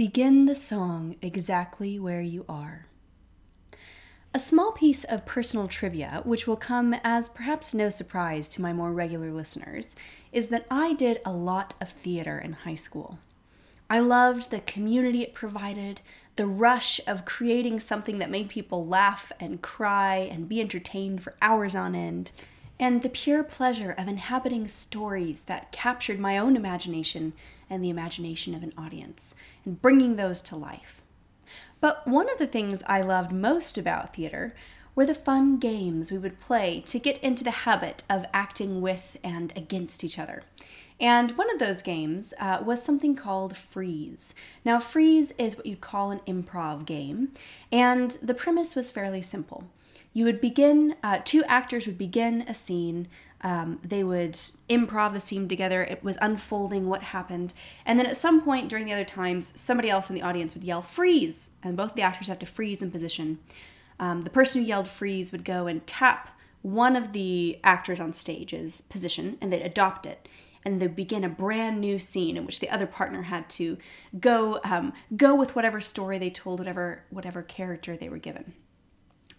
Begin the song exactly where you are. A small piece of personal trivia, which will come as perhaps no surprise to my more regular listeners, is that I did a lot of theater in high school. I loved the community it provided, the rush of creating something that made people laugh and cry and be entertained for hours on end, and the pure pleasure of inhabiting stories that captured my own imagination and the imagination of an audience, and bringing those to life. But one of the things I loved most about theater were the fun games we would play to get into the habit of acting with and against each other. And one of those games uh, was something called Freeze. Now, Freeze is what you'd call an improv game, and the premise was fairly simple. You would begin, uh, two actors would begin a scene um, they would improv the scene together. It was unfolding what happened. And then at some point during the other times, somebody else in the audience would yell, freeze! And both the actors have to freeze in position. Um, the person who yelled freeze would go and tap one of the actors on stage's position and they'd adopt it. And they'd begin a brand new scene in which the other partner had to go um, go with whatever story they told, whatever whatever character they were given.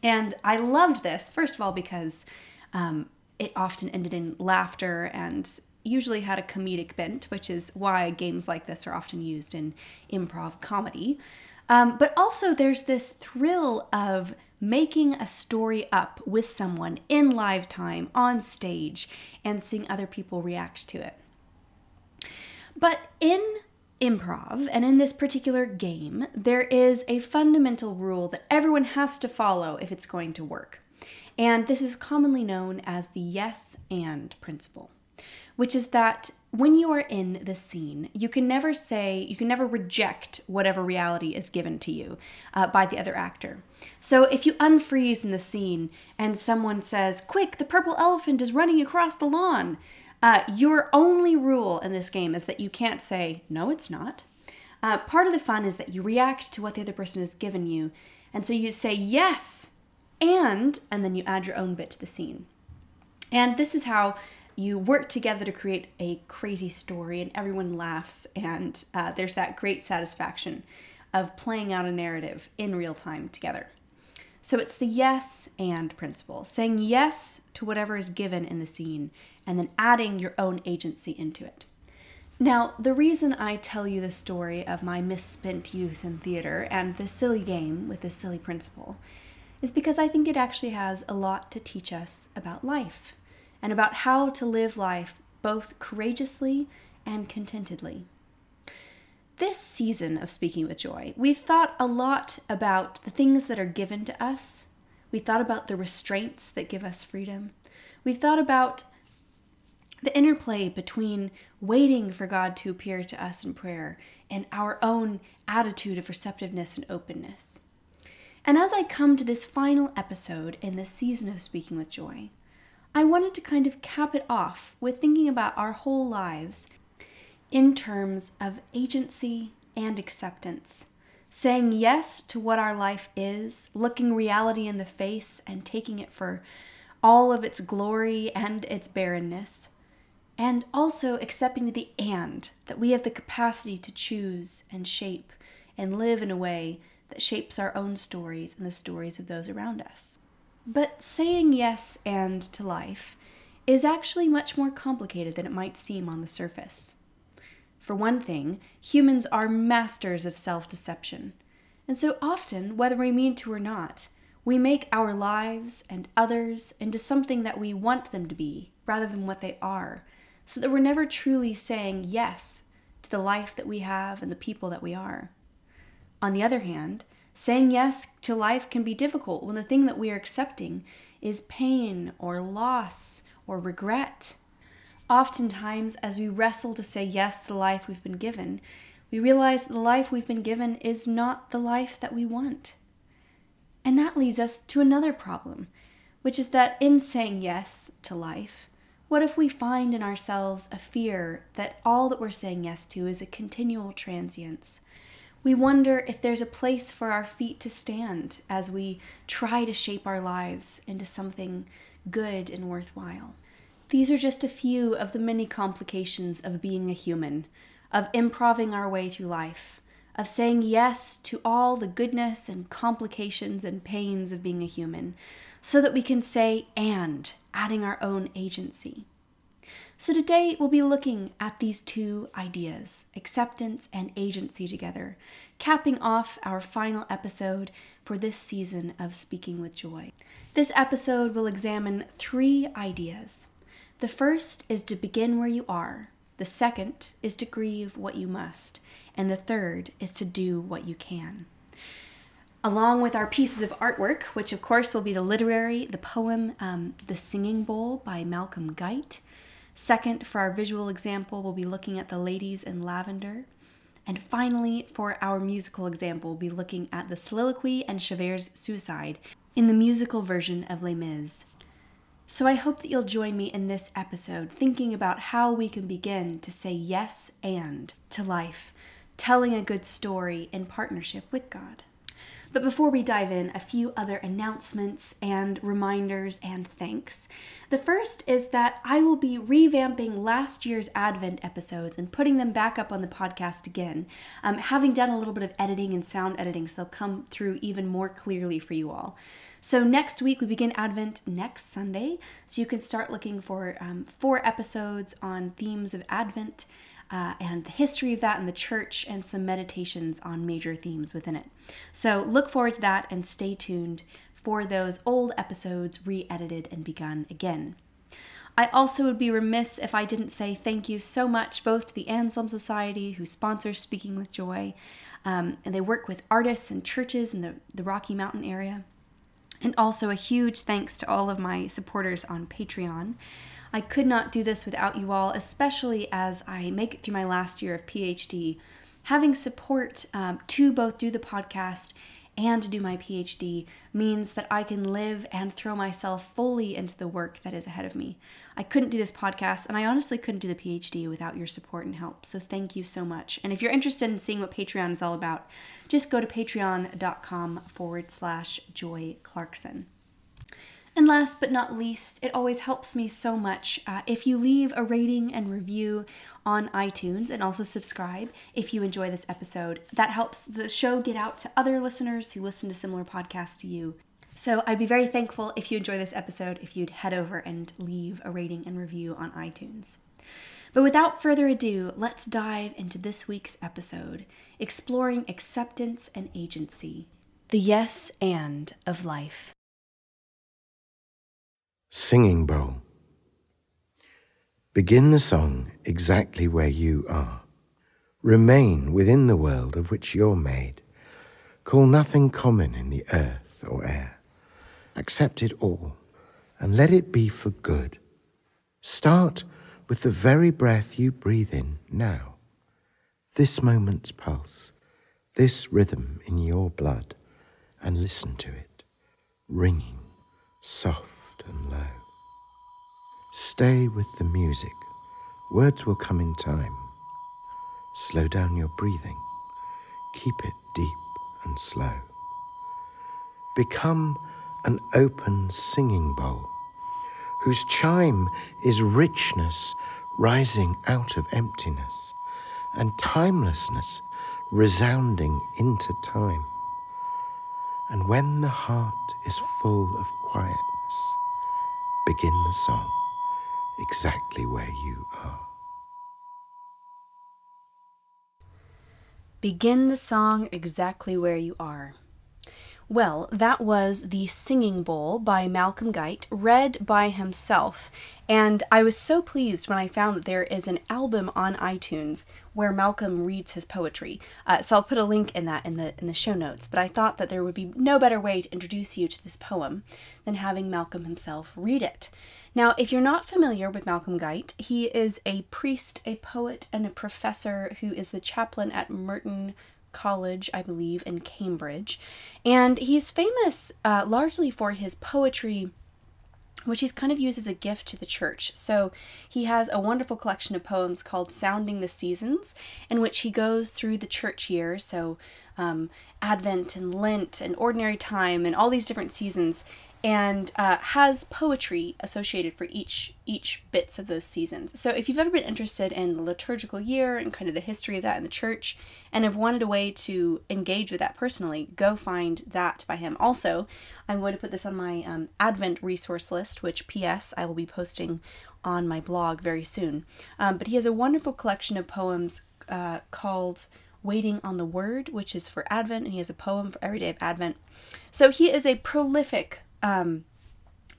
And I loved this first of all because um, it often ended in laughter and usually had a comedic bent, which is why games like this are often used in improv comedy. Um, but also, there's this thrill of making a story up with someone in live time on stage and seeing other people react to it. But in improv and in this particular game, there is a fundamental rule that everyone has to follow if it's going to work. And this is commonly known as the yes and principle, which is that when you are in the scene, you can never say, you can never reject whatever reality is given to you uh, by the other actor. So if you unfreeze in the scene and someone says, Quick, the purple elephant is running across the lawn, uh, your only rule in this game is that you can't say, No, it's not. Uh, part of the fun is that you react to what the other person has given you. And so you say, Yes, and and then you add your own bit to the scene. And this is how you work together to create a crazy story, and everyone laughs, and uh, there's that great satisfaction of playing out a narrative in real time together. So it's the yes and principle, saying yes to whatever is given in the scene, and then adding your own agency into it. Now, the reason I tell you the story of my misspent youth in theater and this silly game with this silly principle is because I think it actually has a lot to teach us about life and about how to live life both courageously and contentedly. This season of Speaking with Joy, we've thought a lot about the things that are given to us. We've thought about the restraints that give us freedom. We've thought about the interplay between waiting for God to appear to us in prayer and our own attitude of receptiveness and openness. And as I come to this final episode in this season of Speaking with Joy, I wanted to kind of cap it off with thinking about our whole lives in terms of agency and acceptance. Saying yes to what our life is, looking reality in the face and taking it for all of its glory and its barrenness, and also accepting the and that we have the capacity to choose and shape and live in a way that shapes our own stories and the stories of those around us. But saying yes and to life is actually much more complicated than it might seem on the surface. For one thing, humans are masters of self deception. And so often, whether we mean to or not, we make our lives and others into something that we want them to be rather than what they are, so that we're never truly saying yes to the life that we have and the people that we are. On the other hand, saying yes to life can be difficult when the thing that we are accepting is pain or loss or regret. Oftentimes, as we wrestle to say yes to the life we've been given, we realize the life we've been given is not the life that we want. And that leads us to another problem, which is that in saying yes to life, what if we find in ourselves a fear that all that we're saying yes to is a continual transience? We wonder if there's a place for our feet to stand as we try to shape our lives into something good and worthwhile. These are just a few of the many complications of being a human, of improving our way through life, of saying yes to all the goodness and complications and pains of being a human, so that we can say and, adding our own agency. So today we'll be looking at these two ideas, acceptance and agency together, capping off our final episode for this season of Speaking with Joy. This episode will examine three ideas. The first is to begin where you are, the second is to grieve what you must, and the third is to do what you can. Along with our pieces of artwork, which of course will be the literary, the poem, um, The Singing Bowl by Malcolm Guite, Second, for our visual example, we'll be looking at the ladies in lavender. And finally, for our musical example, we'll be looking at the soliloquy and Javert's suicide in the musical version of Les Mis. So I hope that you'll join me in this episode thinking about how we can begin to say yes and to life, telling a good story in partnership with God. But before we dive in, a few other announcements and reminders and thanks. The first is that I will be revamping last year's Advent episodes and putting them back up on the podcast again, um, having done a little bit of editing and sound editing so they'll come through even more clearly for you all. So, next week we begin Advent next Sunday. So, you can start looking for um, four episodes on themes of Advent uh, and the history of that in the church, and some meditations on major themes within it. So look forward to that and stay tuned for those old episodes re edited and begun again. I also would be remiss if I didn't say thank you so much both to the Anselm Society, who sponsors Speaking with Joy, um, and they work with artists and churches in the, the Rocky Mountain area. And also a huge thanks to all of my supporters on Patreon. I could not do this without you all, especially as I make it through my last year of PhD. Having support um, to both do the podcast and do my PhD means that I can live and throw myself fully into the work that is ahead of me. I couldn't do this podcast, and I honestly couldn't do the PhD without your support and help. So thank you so much. And if you're interested in seeing what Patreon is all about, just go to patreon.com forward slash Joy Clarkson. And last but not least, it always helps me so much uh, if you leave a rating and review on iTunes and also subscribe if you enjoy this episode. That helps the show get out to other listeners who listen to similar podcasts to you. So I'd be very thankful if you enjoy this episode if you'd head over and leave a rating and review on iTunes. But without further ado, let's dive into this week's episode, exploring acceptance and agency, the yes and of life. Singing Bowl. Begin the song exactly where you are. Remain within the world of which you're made. Call nothing common in the earth or air. Accept it all and let it be for good. Start with the very breath you breathe in now. This moment's pulse, this rhythm in your blood, and listen to it, ringing, soft and low. Stay with the music. Words will come in time. Slow down your breathing. Keep it deep and slow. Become an open singing bowl whose chime is richness rising out of emptiness and timelessness resounding into time. And when the heart is full of quietness, begin the song exactly where you are. Begin the song exactly where you are. Well, that was The Singing Bowl by Malcolm Guite, read by himself. And I was so pleased when I found that there is an album on iTunes where Malcolm reads his poetry. Uh, so I'll put a link in that in the in the show notes. But I thought that there would be no better way to introduce you to this poem than having Malcolm himself read it. Now, if you're not familiar with Malcolm Guite, he is a priest, a poet, and a professor who is the chaplain at Merton College, I believe, in Cambridge. And he's famous uh, largely for his poetry which he's kind of used as a gift to the church. So he has a wonderful collection of poems called Sounding the Seasons, in which he goes through the church year, so um, Advent and Lent and Ordinary Time and all these different seasons, and uh, has poetry associated for each each bits of those seasons. So if you've ever been interested in the liturgical year and kind of the history of that in the church, and have wanted a way to engage with that personally, go find that by him. Also, I'm going to put this on my um, Advent resource list, which P.S. I will be posting on my blog very soon. Um, but he has a wonderful collection of poems uh, called Waiting on the Word, which is for Advent, and he has a poem for every day of Advent. So he is a prolific um,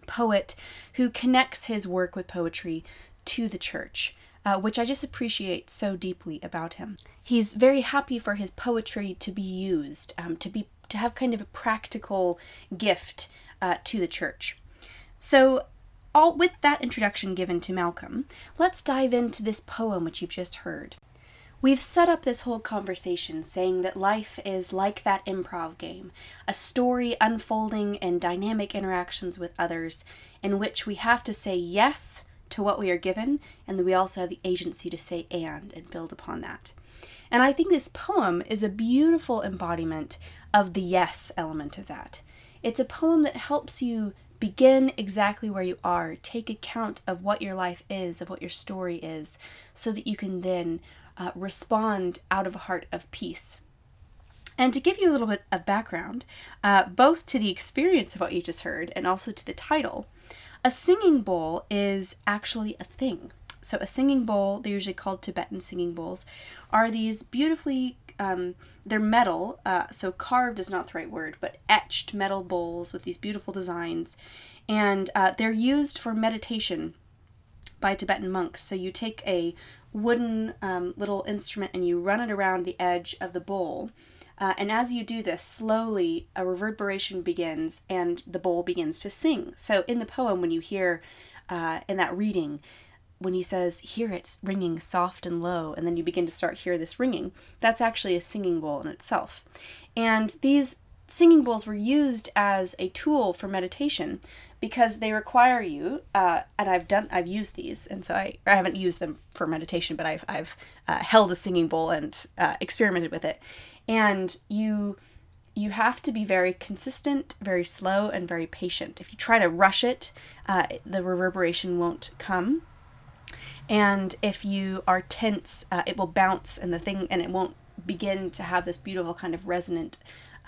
poet who connects his work with poetry to the church. Uh, which I just appreciate so deeply about him. He's very happy for his poetry to be used, um, to be to have kind of a practical gift uh, to the church. So, all with that introduction given to Malcolm, let's dive into this poem which you've just heard. We've set up this whole conversation saying that life is like that improv game, a story unfolding in dynamic interactions with others, in which we have to say yes to what we are given, and that we also have the agency to say and and build upon that. And I think this poem is a beautiful embodiment of the yes element of that. It's a poem that helps you begin exactly where you are, take account of what your life is, of what your story is, so that you can then uh, respond out of a heart of peace. And to give you a little bit of background, uh, both to the experience of what you just heard and also to the title, a singing bowl is actually a thing. So, a singing bowl, they're usually called Tibetan singing bowls, are these beautifully, um, they're metal, uh, so carved is not the right word, but etched metal bowls with these beautiful designs. And uh, they're used for meditation by Tibetan monks. So, you take a wooden um, little instrument and you run it around the edge of the bowl. Uh, and as you do this, slowly a reverberation begins and the bowl begins to sing. So in the poem, when you hear uh, in that reading, when he says, hear it ringing soft and low, and then you begin to start hear this ringing, that's actually a singing bowl in itself. And these singing bowls were used as a tool for meditation because they require you uh, and i've done i've used these and so i, I haven't used them for meditation but i've, I've uh, held a singing bowl and uh, experimented with it. And you you have to be very consistent very slow and very patient. If you try to rush it uh, the reverberation won't come. And if you are tense uh, it will bounce and the thing and it won't begin to have this beautiful kind of resonant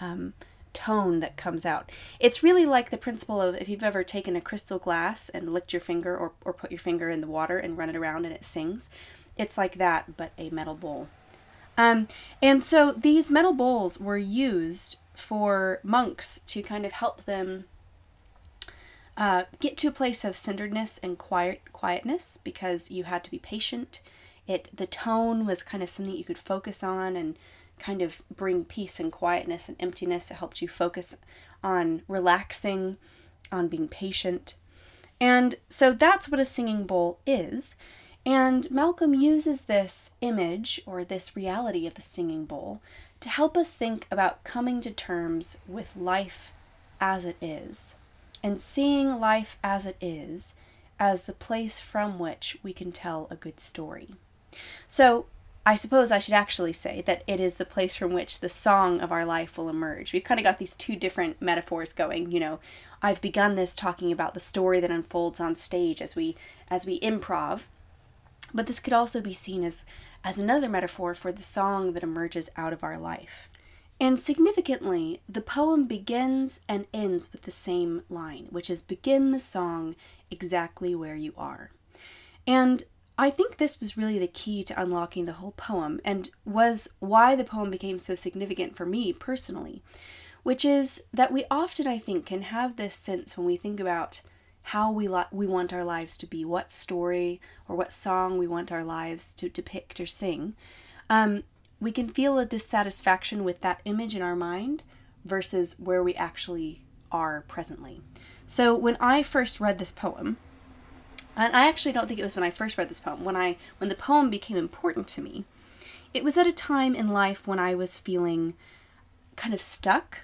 um, tone that comes out. It's really like the principle of if you've ever taken a crystal glass and licked your finger or, or put your finger in the water and run it around and it sings. It's like that, but a metal bowl. Um, and so these metal bowls were used for monks to kind of help them uh, get to a place of centeredness and quiet quietness because you had to be patient. It the tone was kind of something you could focus on and kind of bring peace and quietness and emptiness. It helped you focus on relaxing, on being patient. And so that's what a singing bowl is. And Malcolm uses this image or this reality of the singing bowl to help us think about coming to terms with life as it is and seeing life as it is as the place from which we can tell a good story. So, I suppose I should actually say that it is the place from which the song of our life will emerge. We've kind of got these two different metaphors going. You know, I've begun this talking about the story that unfolds on stage as we as we improv, but this could also be seen as as another metaphor for the song that emerges out of our life. And significantly, the poem begins and ends with the same line, which is begin the song exactly where you are. And I think this was really the key to unlocking the whole poem and was why the poem became so significant for me personally, which is that we often, I think, can have this sense when we think about how we, li- we want our lives to be, what story or what song we want our lives to depict or sing. Um, we can feel a dissatisfaction with that image in our mind versus where we actually are presently. So when I first read this poem, And I actually don't think it was when I first read this poem. When I when the poem became important to me, it was at a time in life when I was feeling kind of stuck,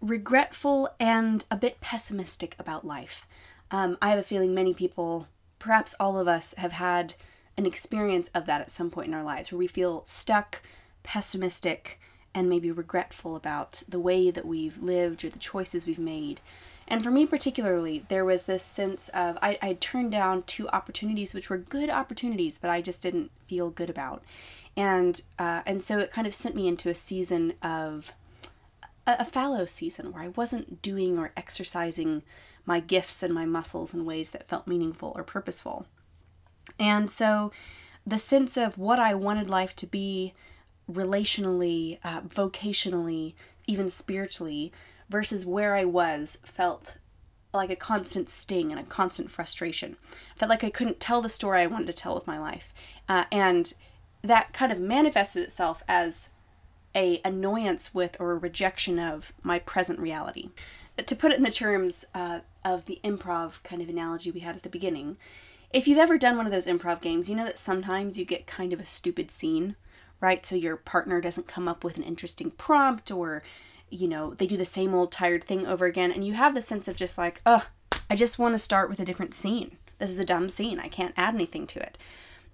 regretful, and a bit pessimistic about life. Um, I have a feeling many people, perhaps all of us, have had an experience of that at some point in our lives where we feel stuck, pessimistic, and maybe regretful about the way that we've lived or the choices we've made. And for me, particularly, there was this sense of I, I turned down two opportunities which were good opportunities, but I just didn't feel good about. And uh, and so it kind of sent me into a season of a, a fallow season where I wasn't doing or exercising my gifts and my muscles in ways that felt meaningful or purposeful. And so the sense of what I wanted life to be relationally, uh, vocationally, even spiritually, versus where I was felt like a constant sting and a constant frustration. I felt like I couldn't tell the story I wanted to tell with my life. Uh, and that kind of manifested itself as a annoyance with or a rejection of my present reality. To put it in the terms uh, of the improv kind of analogy we had at the beginning, if you've ever done one of those improv games, you know that sometimes you get kind of a stupid scene, right? So your partner doesn't come up with an interesting prompt or you know, they do the same old tired thing over again, and you have the sense of just like, oh, I just want to start with a different scene. This is a dumb scene. I can't add anything to it.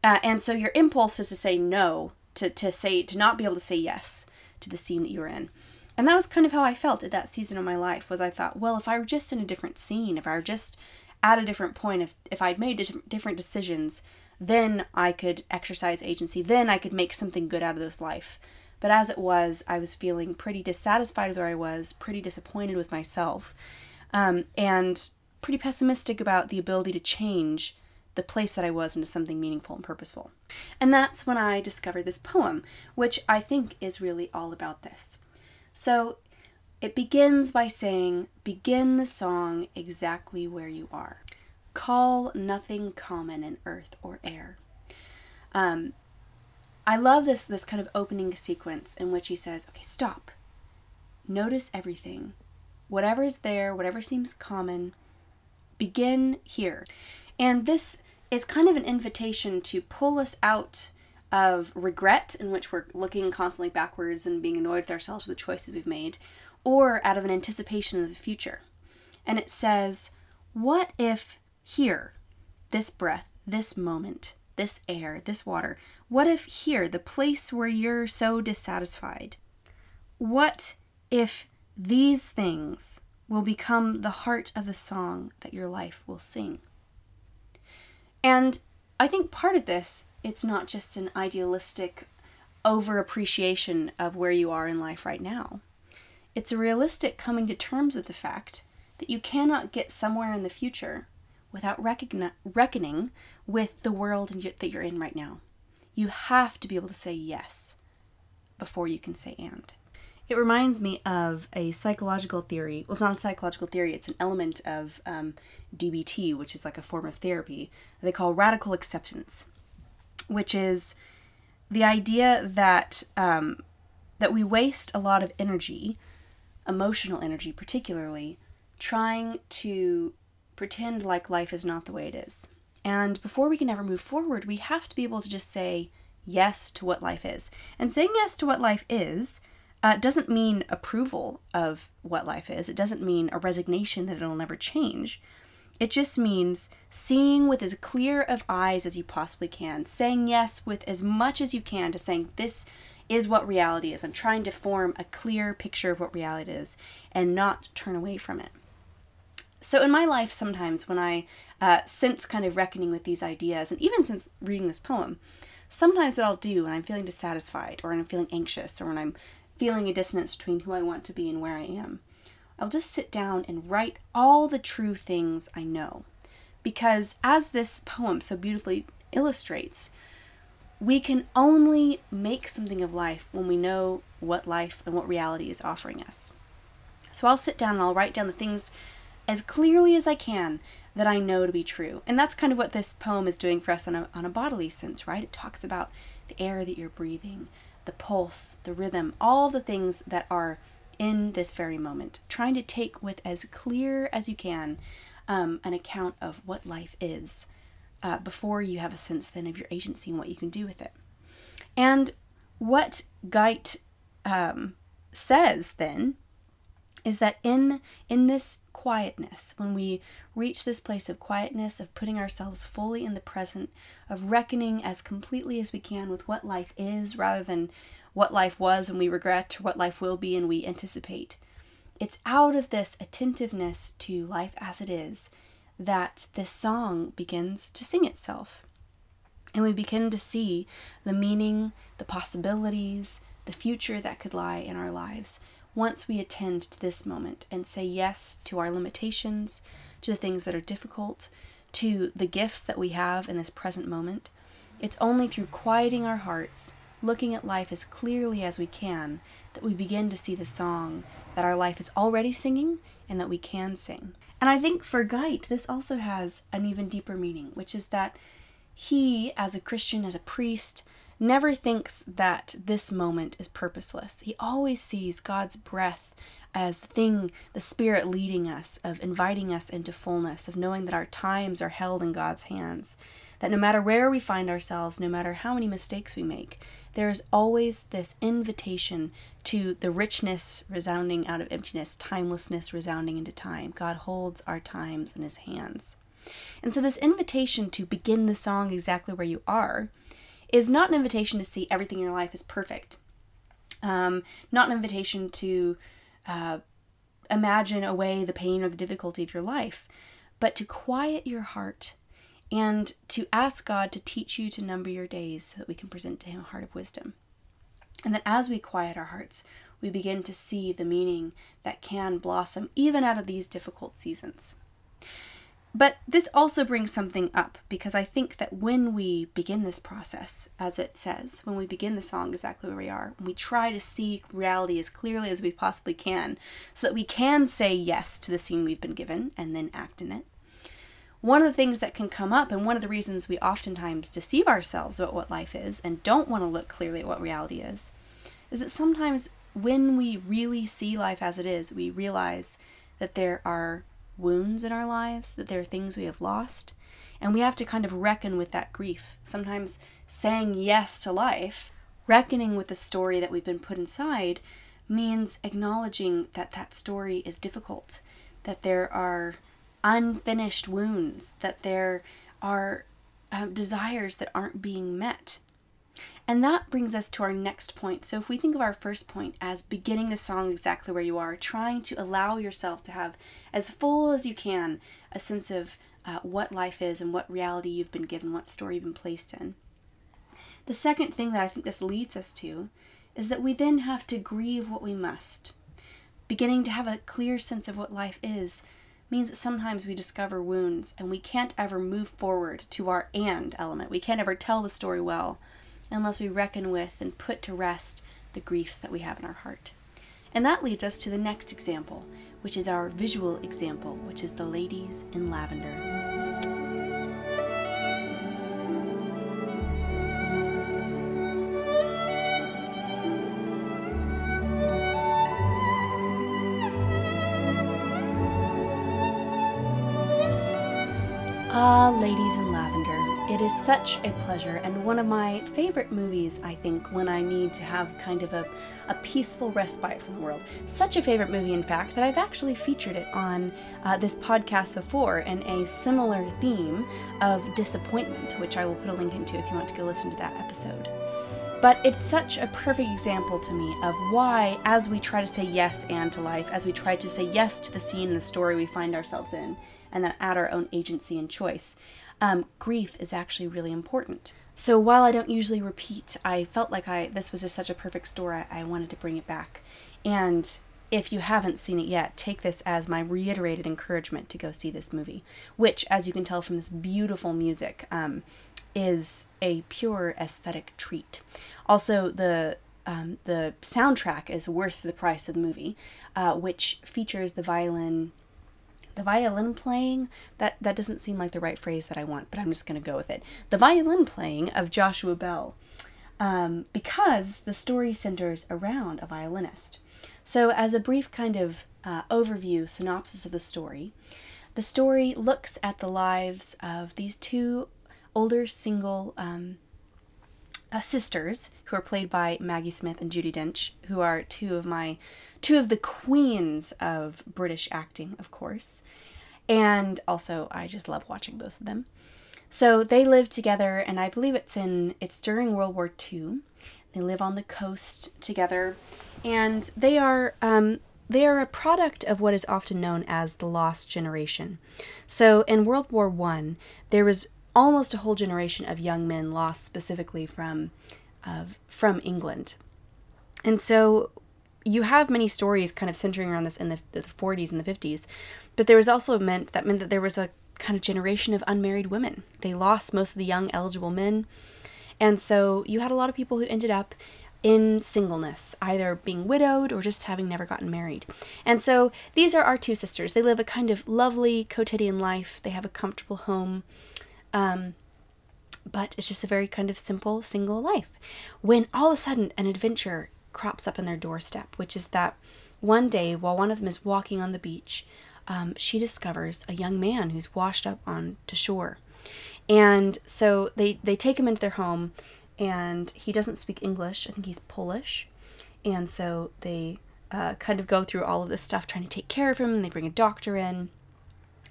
Uh, and so your impulse is to say no, to, to say, to not be able to say yes to the scene that you were in. And that was kind of how I felt at that season of my life was I thought, well, if I were just in a different scene, if I were just at a different point, if, if I'd made different decisions, then I could exercise agency, then I could make something good out of this life. But as it was, I was feeling pretty dissatisfied with where I was, pretty disappointed with myself, um, and pretty pessimistic about the ability to change the place that I was into something meaningful and purposeful. And that's when I discovered this poem, which I think is really all about this. So it begins by saying, Begin the song exactly where you are. Call nothing common in earth or air. Um, I love this this kind of opening sequence in which he says, "Okay, stop. Notice everything. Whatever is there, whatever seems common, begin here." And this is kind of an invitation to pull us out of regret in which we're looking constantly backwards and being annoyed with ourselves for the choices we've made, or out of an anticipation of the future. And it says, What if here, this breath, this moment, this air, this water, what if here, the place where you're so dissatisfied? What if these things will become the heart of the song that your life will sing? And I think part of this, it's not just an idealistic over appreciation of where you are in life right now. It's a realistic coming to terms with the fact that you cannot get somewhere in the future without reckoning with the world that you're in right now. You have to be able to say yes before you can say and. It reminds me of a psychological theory. Well, it's not a psychological theory, it's an element of um, DBT, which is like a form of therapy they call radical acceptance, which is the idea that um, that we waste a lot of energy, emotional energy particularly, trying to pretend like life is not the way it is. And before we can ever move forward, we have to be able to just say yes to what life is. And saying yes to what life is uh, doesn't mean approval of what life is, it doesn't mean a resignation that it'll never change. It just means seeing with as clear of eyes as you possibly can, saying yes with as much as you can to saying this is what reality is. I'm trying to form a clear picture of what reality is and not turn away from it. So, in my life, sometimes when I, uh, since kind of reckoning with these ideas, and even since reading this poem, sometimes what I'll do when I'm feeling dissatisfied, or when I'm feeling anxious, or when I'm feeling a dissonance between who I want to be and where I am, I'll just sit down and write all the true things I know. Because as this poem so beautifully illustrates, we can only make something of life when we know what life and what reality is offering us. So I'll sit down and I'll write down the things as clearly as I can that I know to be true. And that's kind of what this poem is doing for us on a, on a bodily sense, right? It talks about the air that you're breathing, the pulse, the rhythm, all the things that are in this very moment, trying to take with as clear as you can um, an account of what life is uh, before you have a sense then of your agency and what you can do with it. And what Guite um, says then is that in in this quietness, when we reach this place of quietness, of putting ourselves fully in the present, of reckoning as completely as we can with what life is rather than what life was and we regret, or what life will be and we anticipate. It's out of this attentiveness to life as it is that this song begins to sing itself. And we begin to see the meaning, the possibilities, the future that could lie in our lives once we attend to this moment and say yes to our limitations, to the things that are difficult, to the gifts that we have in this present moment. It's only through quieting our hearts, looking at life as clearly as we can, that we begin to see the song that our life is already singing and that we can sing. And I think for Guite, this also has an even deeper meaning, which is that he, as a Christian, as a priest, never thinks that this moment is purposeless. He always sees God's breath as the thing, the Spirit leading us, of inviting us into fullness, of knowing that our times are held in God's hands. That no matter where we find ourselves, no matter how many mistakes we make, there is always this invitation to the richness resounding out of emptiness, timelessness resounding into time. God holds our times in his hands. And so, this invitation to begin the song exactly where you are is not an invitation to see everything in your life as perfect, um, not an invitation to uh, imagine away the pain or the difficulty of your life, but to quiet your heart and to ask God to teach you to number your days so that we can present to Him a heart of wisdom. And that as we quiet our hearts, we begin to see the meaning that can blossom even out of these difficult seasons. But this also brings something up because I think that when we begin this process, as it says, when we begin the song exactly where we are, we try to see reality as clearly as we possibly can so that we can say yes to the scene we've been given and then act in it. One of the things that can come up, and one of the reasons we oftentimes deceive ourselves about what life is and don't want to look clearly at what reality is, is that sometimes when we really see life as it is, we realize that there are wounds in our lives, that there are things we have lost, and we have to kind of reckon with that grief. Sometimes saying yes to life, reckoning with the story that we've been put inside, means acknowledging that that story is difficult, that there are unfinished wounds, that there are uh, desires that aren't being met. And that brings us to our next point. So, if we think of our first point as beginning the song exactly where you are, trying to allow yourself to have as full as you can a sense of uh, what life is and what reality you've been given, what story you've been placed in. The second thing that I think this leads us to is that we then have to grieve what we must. Beginning to have a clear sense of what life is means that sometimes we discover wounds and we can't ever move forward to our and element. We can't ever tell the story well unless we reckon with and put to rest the griefs that we have in our heart. And that leads us to the next example, which is our visual example, which is the ladies in lavender. It is such a pleasure and one of my favorite movies, I think, when I need to have kind of a, a peaceful respite from the world. Such a favorite movie, in fact, that I've actually featured it on uh, this podcast before in a similar theme of disappointment, which I will put a link into if you want to go listen to that episode. But it's such a perfect example to me of why, as we try to say yes and to life, as we try to say yes to the scene and the story we find ourselves in, and then add our own agency and choice. Um, grief is actually really important. So while I don't usually repeat, I felt like I this was just such a perfect story. I wanted to bring it back. And if you haven't seen it yet, take this as my reiterated encouragement to go see this movie, which, as you can tell from this beautiful music, um, is a pure aesthetic treat. Also, the um, the soundtrack is worth the price of the movie, uh, which features the violin the violin playing that that doesn't seem like the right phrase that I want, but I'm just going to go with it. The violin playing of Joshua Bell, um, because the story centers around a violinist. So, as a brief kind of uh, overview synopsis of the story, the story looks at the lives of these two older single um, uh, sisters who are played by Maggie Smith and Judi Dench, who are two of my two of the queens of British acting, of course. And also, I just love watching both of them. So they live together, and I believe it's in it's during World War II. They live on the coast together, and they are um, they are a product of what is often known as the lost generation. So in World War One, there was almost a whole generation of young men lost specifically from uh, from England, and so you have many stories kind of centering around this in the, the 40s and the 50s, but there was also meant that meant that there was a kind of generation of unmarried women. They lost most of the young eligible men. And so you had a lot of people who ended up in singleness, either being widowed or just having never gotten married. And so these are our two sisters. They live a kind of lovely quotidian life, they have a comfortable home. Um, but it's just a very kind of simple single life. When all of a sudden an adventure crops up on their doorstep, which is that one day while one of them is walking on the beach, um, she discovers a young man who's washed up on to shore. And so they, they take him into their home, and he doesn't speak English. I think he's Polish. And so they uh, kind of go through all of this stuff trying to take care of him, and they bring a doctor in.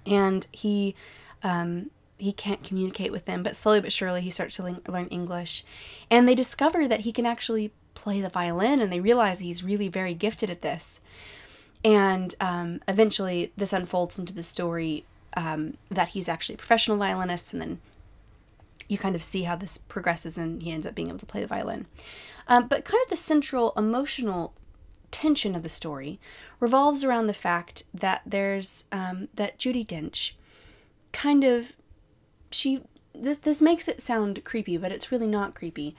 And he um, he can't communicate with them, but slowly but surely he starts to learn English. And they discover that he can actually play the violin, and they realize he's really very gifted at this. And um, eventually, this unfolds into the story um, that he's actually a professional violinist, and then you kind of see how this progresses, and he ends up being able to play the violin. Um, but kind of the central emotional tension of the story revolves around the fact that there's um, that Judi Dench kind of she th- this makes it sound creepy, but it's really not creepy.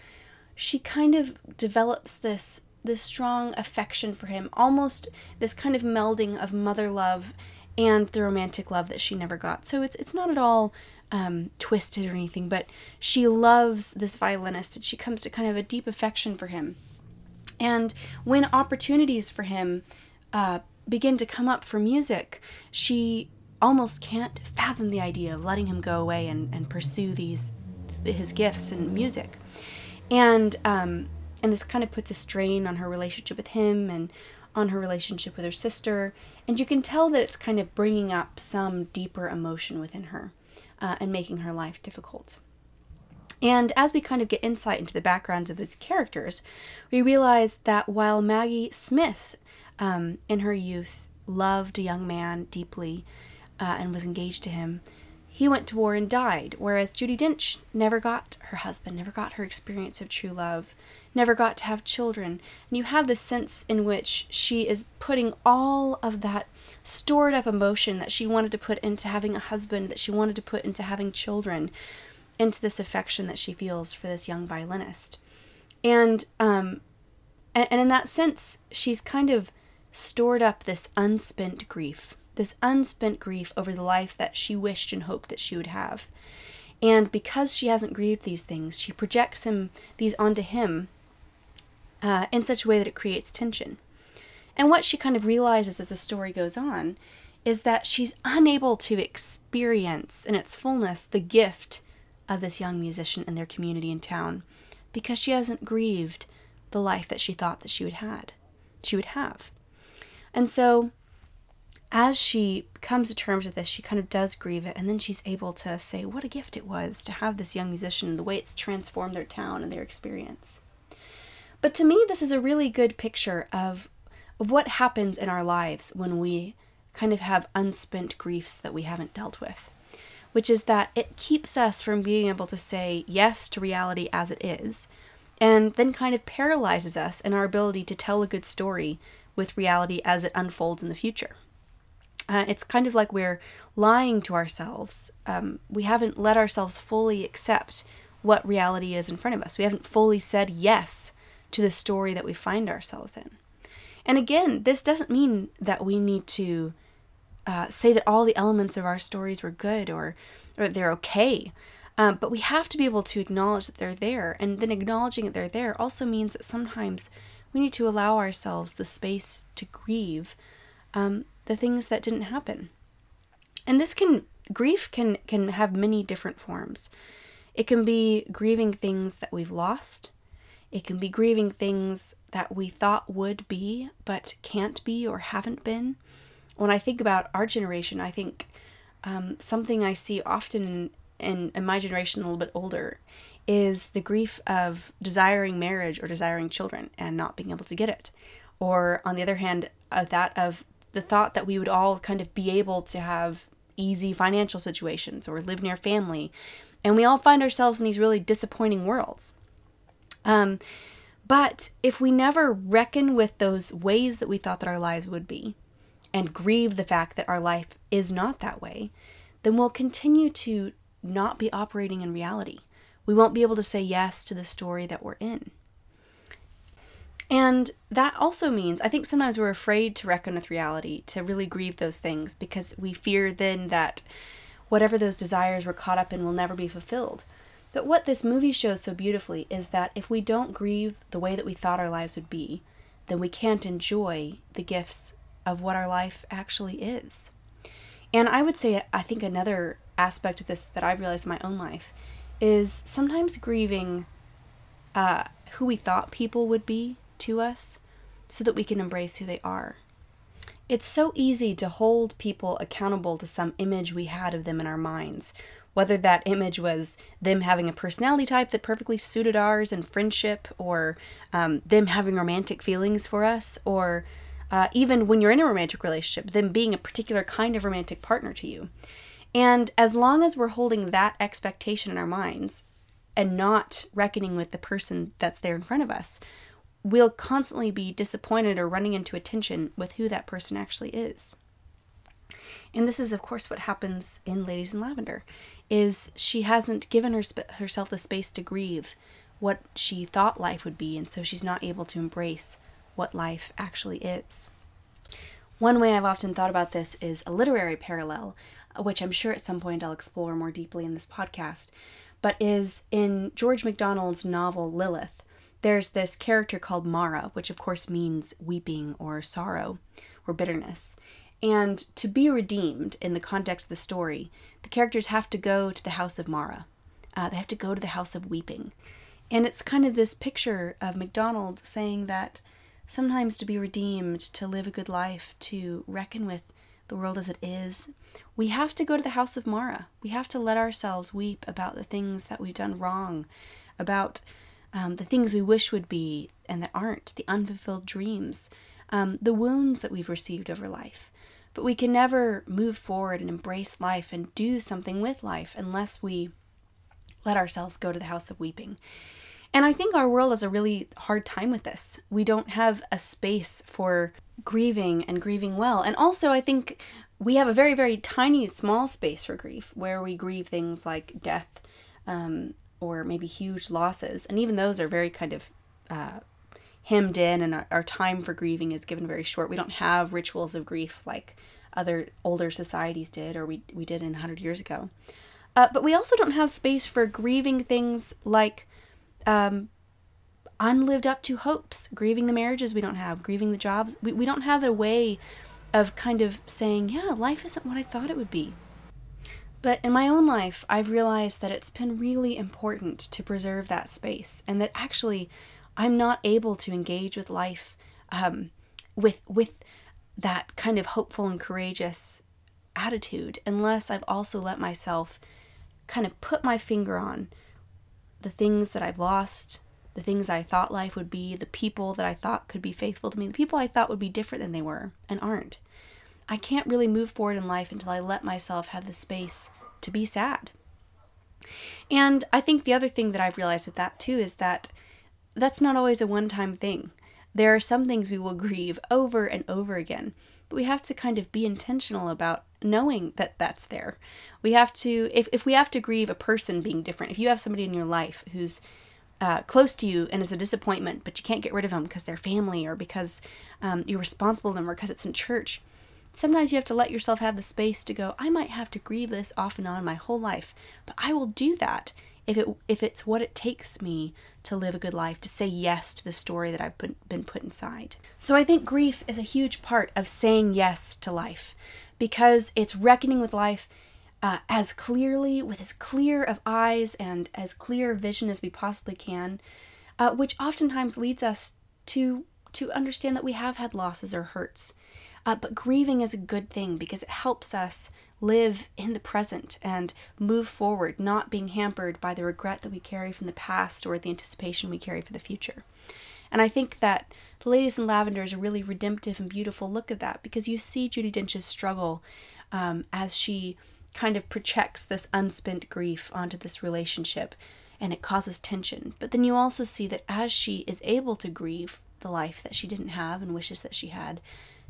She kind of develops this this strong affection for him, almost this kind of melding of mother love and the romantic love that she never got. So it's it's not at all um, twisted or anything, but she loves this violinist and she comes to kind of a deep affection for him. And when opportunities for him uh, begin to come up for music, she almost can't fathom the idea of letting him go away and, and pursue these his gifts and music. And um, and this kind of puts a strain on her relationship with him and on her relationship with her sister. And you can tell that it's kind of bringing up some deeper emotion within her uh, and making her life difficult. And as we kind of get insight into the backgrounds of these characters, we realize that while Maggie Smith, um, in her youth, loved a young man deeply uh, and was engaged to him, he went to war and died, whereas Judi Dench never got her husband, never got her experience of true love never got to have children. And you have this sense in which she is putting all of that stored up emotion that she wanted to put into having a husband, that she wanted to put into having children, into this affection that she feels for this young violinist. And um and in that sense, she's kind of stored up this unspent grief, this unspent grief over the life that she wished and hoped that she would have. And because she hasn't grieved these things, she projects him these onto him uh, in such a way that it creates tension. And what she kind of realizes as the story goes on is that she's unable to experience in its fullness the gift of this young musician in their community and town because she hasn't grieved the life that she thought that she would had she would have. And so as she comes to terms with this, she kind of does grieve it, and then she's able to say what a gift it was to have this young musician the way it's transformed their town and their experience. But to me, this is a really good picture of, of what happens in our lives when we kind of have unspent griefs that we haven't dealt with, which is that it keeps us from being able to say yes to reality as it is, and then kind of paralyzes us in our ability to tell a good story with reality as it unfolds in the future. Uh, it's kind of like we're lying to ourselves. Um, we haven't let ourselves fully accept what reality is in front of us. We haven't fully said yes to the story that we find ourselves in. And again, this doesn't mean that we need to uh, say that all the elements of our stories were good or, or they're okay. Um, but we have to be able to acknowledge that they're there. And then acknowledging that they're there also means that sometimes we need to allow ourselves the space to grieve um, the things that didn't happen. And this can, grief can, can have many different forms. It can be grieving things that we've lost. It can be grieving things that we thought would be, but can't be or haven't been. When I think about our generation, I think um, something I see often in, in, in my generation, a little bit older, is the grief of desiring marriage or desiring children and not being able to get it. Or, on the other hand, of that of the thought that we would all kind of be able to have easy financial situations or live near family. And we all find ourselves in these really disappointing worlds. Um, but if we never reckon with those ways that we thought that our lives would be and grieve the fact that our life is not that way, then we'll continue to not be operating in reality. We won't be able to say yes to the story that we're in. And that also means, I think sometimes we're afraid to reckon with reality, to really grieve those things, because we fear then that whatever those desires we're caught up in will never be fulfilled. But what this movie shows so beautifully is that if we don't grieve the way that we thought our lives would be, then we can't enjoy the gifts of what our life actually is. And I would say, I think another aspect of this that I've realized in my own life is sometimes grieving uh, who we thought people would be to us so that we can embrace who they are. It's so easy to hold people accountable to some image we had of them in our minds, whether that image was them having a personality type that perfectly suited ours in friendship, or um, them having romantic feelings for us, or uh, even when you're in a romantic relationship, them being a particular kind of romantic partner to you. And as long as we're holding that expectation in our minds and not reckoning with the person that's there in front of us, we'll constantly be disappointed or running into a tension with who that person actually is. And this is, of course, what happens in Ladies in Lavender, is she hasn't given her sp- herself the space to grieve what she thought life would be, and so she's not able to embrace what life actually is. One way I've often thought about this is a literary parallel, which I'm sure at some point I'll explore more deeply in this podcast, but is in George MacDonald's novel Lilith there's this character called Mara, which of course means weeping or sorrow or bitterness. And to be redeemed in the context of the story, the characters have to go to the house of Mara. Uh, they have to go to the house of weeping. And it's kind of this picture of MacDonald saying that sometimes to be redeemed, to live a good life, to reckon with the world as it is, we have to go to the house of Mara. We have to let ourselves weep about the things that we've done wrong, about um, the things we wish would be and that aren't, the unfulfilled dreams, um, the wounds that we've received over life. But we can never move forward and embrace life and do something with life unless we let ourselves go to the house of weeping. And I think our world has a really hard time with this. We don't have a space for grieving and grieving well. And also, I think we have a very, very tiny, small space for grief where we grieve things like death um, or maybe huge losses. And even those are very kind of uh, hemmed in, and our, our time for grieving is given very short. We don't have rituals of grief like other older societies did, or we, we did in 100 years ago. Uh, but we also don't have space for grieving things like um, unlived up to hopes, grieving the marriages we don't have, grieving the jobs. We, we don't have a way of kind of saying, yeah, life isn't what I thought it would be. But in my own life, I've realized that it's been really important to preserve that space, and that actually, I'm not able to engage with life um, with with that kind of hopeful and courageous attitude unless I've also let myself kind of put my finger on the things that I've lost, the things I thought life would be, the people that I thought could be faithful to me, the people I thought would be different than they were and aren't. I can't really move forward in life until I let myself have the space to be sad. And I think the other thing that I've realized with that too is that that's not always a one time thing. There are some things we will grieve over and over again, but we have to kind of be intentional about knowing that that's there. We have to, if, if we have to grieve a person being different, if you have somebody in your life who's uh, close to you and is a disappointment, but you can't get rid of them because they're family or because um, you're responsible to them or because it's in church, Sometimes you have to let yourself have the space to go, I might have to grieve this off and on my whole life, but I will do that if it if it's what it takes me to live a good life, to say yes to the story that I've been, been put inside. So I think grief is a huge part of saying yes to life because it's reckoning with life uh, as clearly, with as clear of eyes and as clear vision as we possibly can, uh, which oftentimes leads us to to understand that we have had losses or hurts. Uh, but grieving is a good thing because it helps us live in the present and move forward, not being hampered by the regret that we carry from the past or the anticipation we carry for the future. And I think that The Ladies in Lavender is a really redemptive and beautiful look of that because you see Judi Dench's struggle um, as she kind of projects this unspent grief onto this relationship and it causes tension. But then you also see that as she is able to grieve the life that she didn't have and wishes that she had,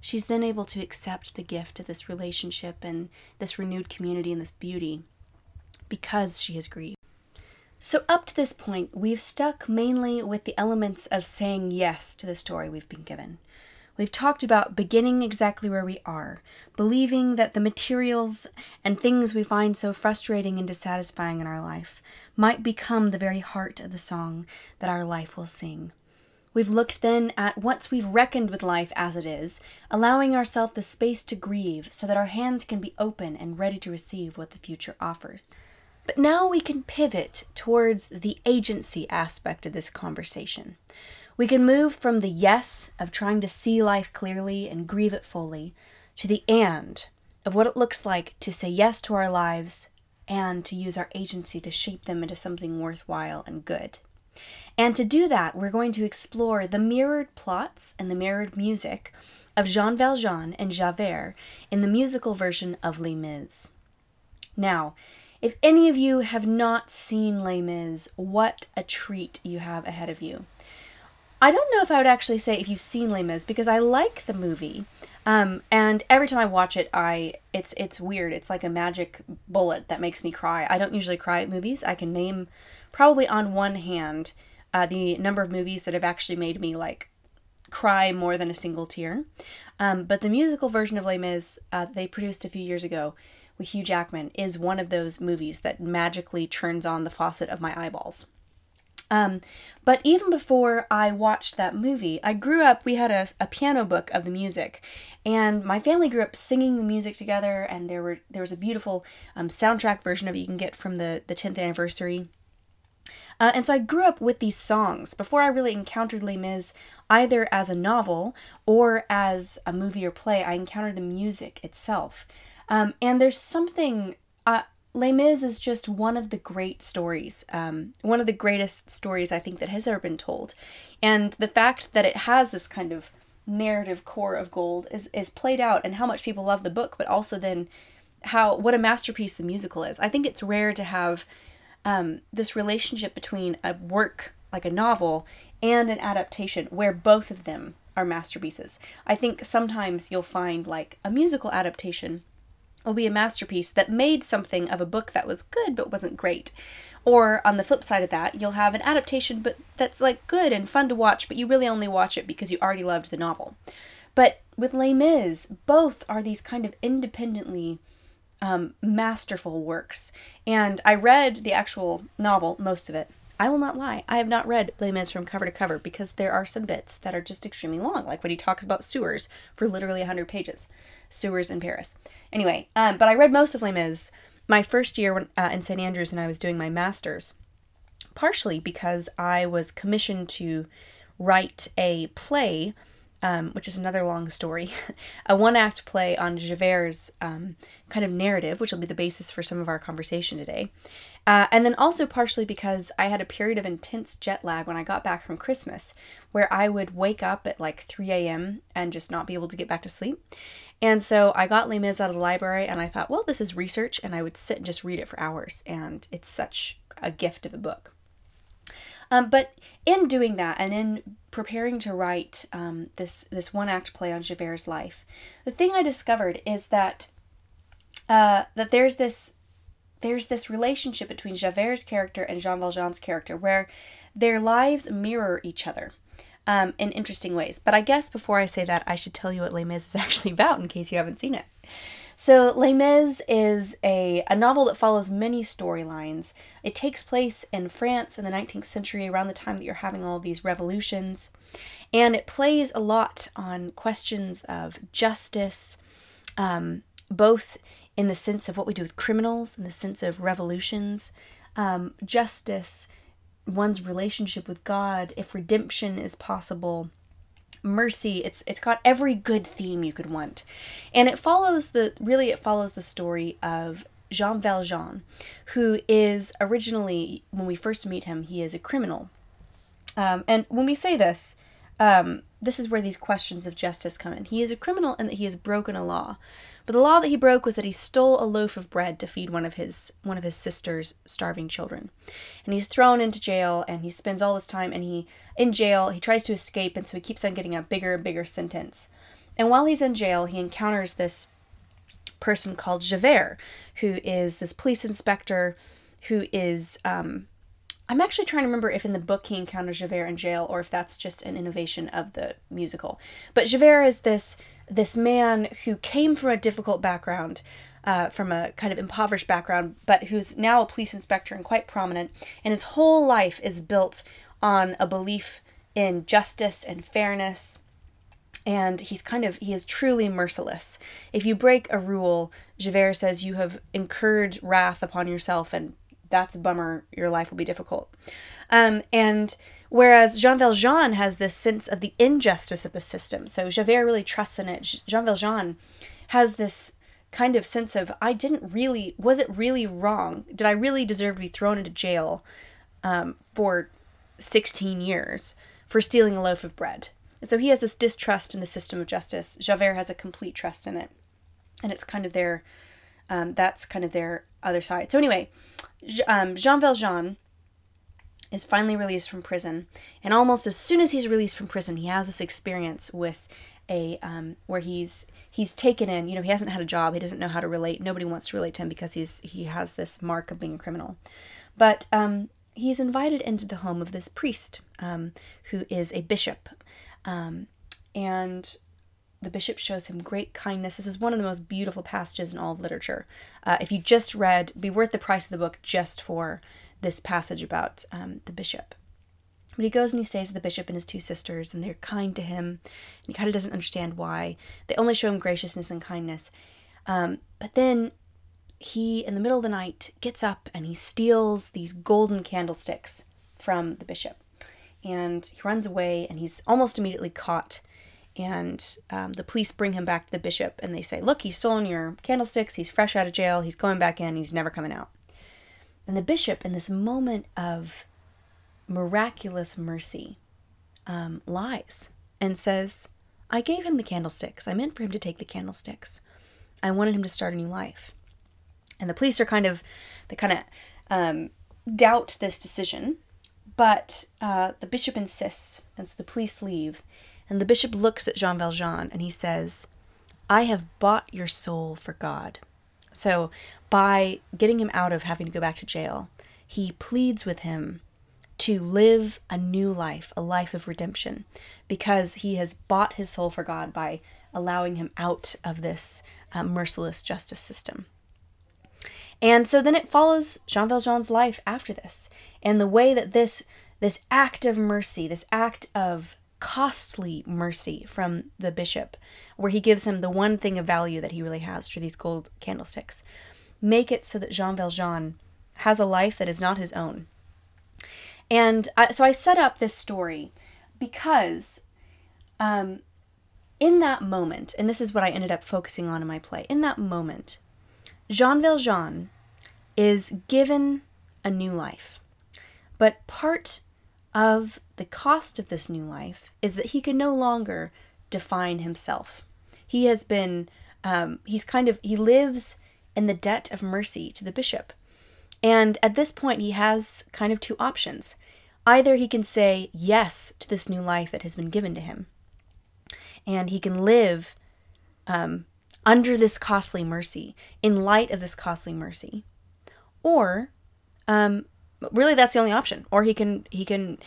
she's then able to accept the gift of this relationship and this renewed community and this beauty because she has grieved. So, up to this point, we've stuck mainly with the elements of saying yes to the story we've been given. We've talked about beginning exactly where we are, believing that the materials and things we find so frustrating and dissatisfying in our life might become the very heart of the song that our life will sing. We've looked then at once we've reckoned with life as it is, allowing ourselves the space to grieve so that our hands can be open and ready to receive what the future offers. But now we can pivot towards the agency aspect of this conversation. We can move from the yes of trying to see life clearly and grieve it fully to the and of what it looks like to say yes to our lives and to use our agency to shape them into something worthwhile and good. And to do that, we're going to explore the mirrored plots and the mirrored music of Jean Valjean and Javert in the musical version of Les Mis. Now, if any of you have not seen Les Mis, what a treat you have ahead of you. I don't know if I would actually say if you've seen Les Mis because I like the movie. Um, and every time I watch it, I it's it's weird. It's like a magic bullet that makes me cry. I don't usually cry at movies. I can name probably on one hand uh, the number of movies that have actually made me like cry more than a single tear. Um, but the musical version of Les Mis uh, they produced a few years ago with Hugh Jackman is one of those movies that magically turns on the faucet of my eyeballs. Um, but even before I watched that movie, I grew up, we had a, a piano book of the music, and my family grew up singing the music together, and there were there was a beautiful um, soundtrack version of it you can get from the, the 10th anniversary. Uh, and so I grew up with these songs before I really encountered Les Mis, either as a novel or as a movie or play. I encountered the music itself. Um, and there's something. Uh, Les Mis is just one of the great stories, um, one of the greatest stories I think that has ever been told. And the fact that it has this kind of narrative core of gold is, is played out and how much people love the book, but also then how what a masterpiece the musical is. I think it's rare to have um, this relationship between a work like a novel and an adaptation where both of them are masterpieces. I think sometimes you'll find like a musical adaptation will be a masterpiece that made something of a book that was good but wasn't great. Or on the flip side of that, you'll have an adaptation but that's like good and fun to watch, but you really only watch it because you already loved the novel. But with Les Mis, both are these kind of independently um, masterful works. And I read the actual novel, most of it. I will not lie, I have not read Mis from cover to cover because there are some bits that are just extremely long, like when he talks about sewers for literally 100 pages sewers in Paris. Anyway, um, but I read most of Mis my first year when, uh, in St. Andrews and I was doing my master's, partially because I was commissioned to write a play, um, which is another long story, a one act play on Javert's um, kind of narrative, which will be the basis for some of our conversation today. Uh, and then also partially because I had a period of intense jet lag when I got back from Christmas, where I would wake up at like 3 a.m. and just not be able to get back to sleep. And so I got Les Mis out of the library and I thought, well, this is research, and I would sit and just read it for hours. And it's such a gift of a book. Um, but in doing that and in preparing to write um, this this one act play on Javert's life, the thing I discovered is that uh, that there's this there's this relationship between Javert's character and Jean Valjean's character where their lives mirror each other um, in interesting ways. But I guess before I say that, I should tell you what Les Mis is actually about in case you haven't seen it. So, Les Mis is a, a novel that follows many storylines. It takes place in France in the 19th century, around the time that you're having all these revolutions. And it plays a lot on questions of justice, um, both in the sense of what we do with criminals, in the sense of revolutions, um, justice, one's relationship with God, if redemption is possible, mercy. It's it's got every good theme you could want, and it follows the really it follows the story of Jean Valjean, who is originally when we first meet him, he is a criminal, um, and when we say this. Um, this is where these questions of justice come in. He is a criminal and that he has broken a law. But the law that he broke was that he stole a loaf of bread to feed one of his one of his sister's starving children. And he's thrown into jail and he spends all this time and he in jail, he tries to escape and so he keeps on getting a bigger and bigger sentence. And while he's in jail, he encounters this person called Javert, who is this police inspector who is um, I'm actually trying to remember if in the book he encounters Javert in jail or if that's just an innovation of the musical. But Javert is this this man who came from a difficult background, uh, from a kind of impoverished background, but who's now a police inspector and quite prominent, and his whole life is built on a belief in justice and fairness. And he's kind of, he is truly merciless. If you break a rule, Javert says you have incurred wrath upon yourself, and that's a bummer. Your life will be difficult. Um, and Whereas Jean Valjean has this sense of the injustice of the system. So Javert really trusts in it. Jean Valjean has this kind of sense of I didn't really was it really wrong? Did I really deserve to be thrown into jail um, for 16 years for stealing a loaf of bread? So he has this distrust in the system of justice. Javert has a complete trust in it, and it's kind of their um, that's kind of their other side. So anyway, um, Jean Valjean is finally released from prison, and almost as soon as he's released from prison, he has this experience with a um, where he's he's taken in. You know, he hasn't had a job. He doesn't know how to relate. Nobody wants to relate to him because he's he has this mark of being a criminal. But um, he's invited into the home of this priest um, who is a bishop, um, and the bishop shows him great kindness. This is one of the most beautiful passages in all of literature. Uh, if you just read, be worth the price of the book just for this passage about um, the bishop. But he goes and he stays with the bishop and his two sisters, and they're kind to him. And he kind of doesn't understand why. They only show him graciousness and kindness. Um, but then he, in the middle of the night, gets up and he steals these golden candlesticks from the bishop. And he runs away, and he's almost immediately caught. And um, the police bring him back to the bishop, and they say, Look, he's stolen your candlesticks. He's fresh out of jail. He's going back in. He's never coming out. And the bishop, in this moment of miraculous mercy, um, lies and says, I gave him the candlesticks. I meant for him to take the candlesticks. I wanted him to start a new life. And the police are kind of, they kind of um, doubt this decision, but uh, the bishop insists, and so the police leave. And the bishop looks at Jean Valjean and he says, I have bought your soul for God. So, by getting him out of having to go back to jail, he pleads with him to live a new life, a life of redemption, because he has bought his soul for God by allowing him out of this uh, merciless justice system. And so then it follows Jean Valjean's life after this, and the way that this this act of mercy, this act of costly mercy from the bishop, where he gives him the one thing of value that he really has through these gold candlesticks. Make it so that Jean Valjean has a life that is not his own. And I, so I set up this story because um, in that moment, and this is what I ended up focusing on in my play, in that moment, Jean Valjean is given a new life. But part of the cost of this new life is that he can no longer define himself. He has been, um, he's kind of, he lives in the debt of mercy to the bishop. And at this point, he has kind of two options. Either he can say yes to this new life that has been given to him, and he can live um, under this costly mercy, in light of this costly mercy, or um, really that's the only option. Or he can he can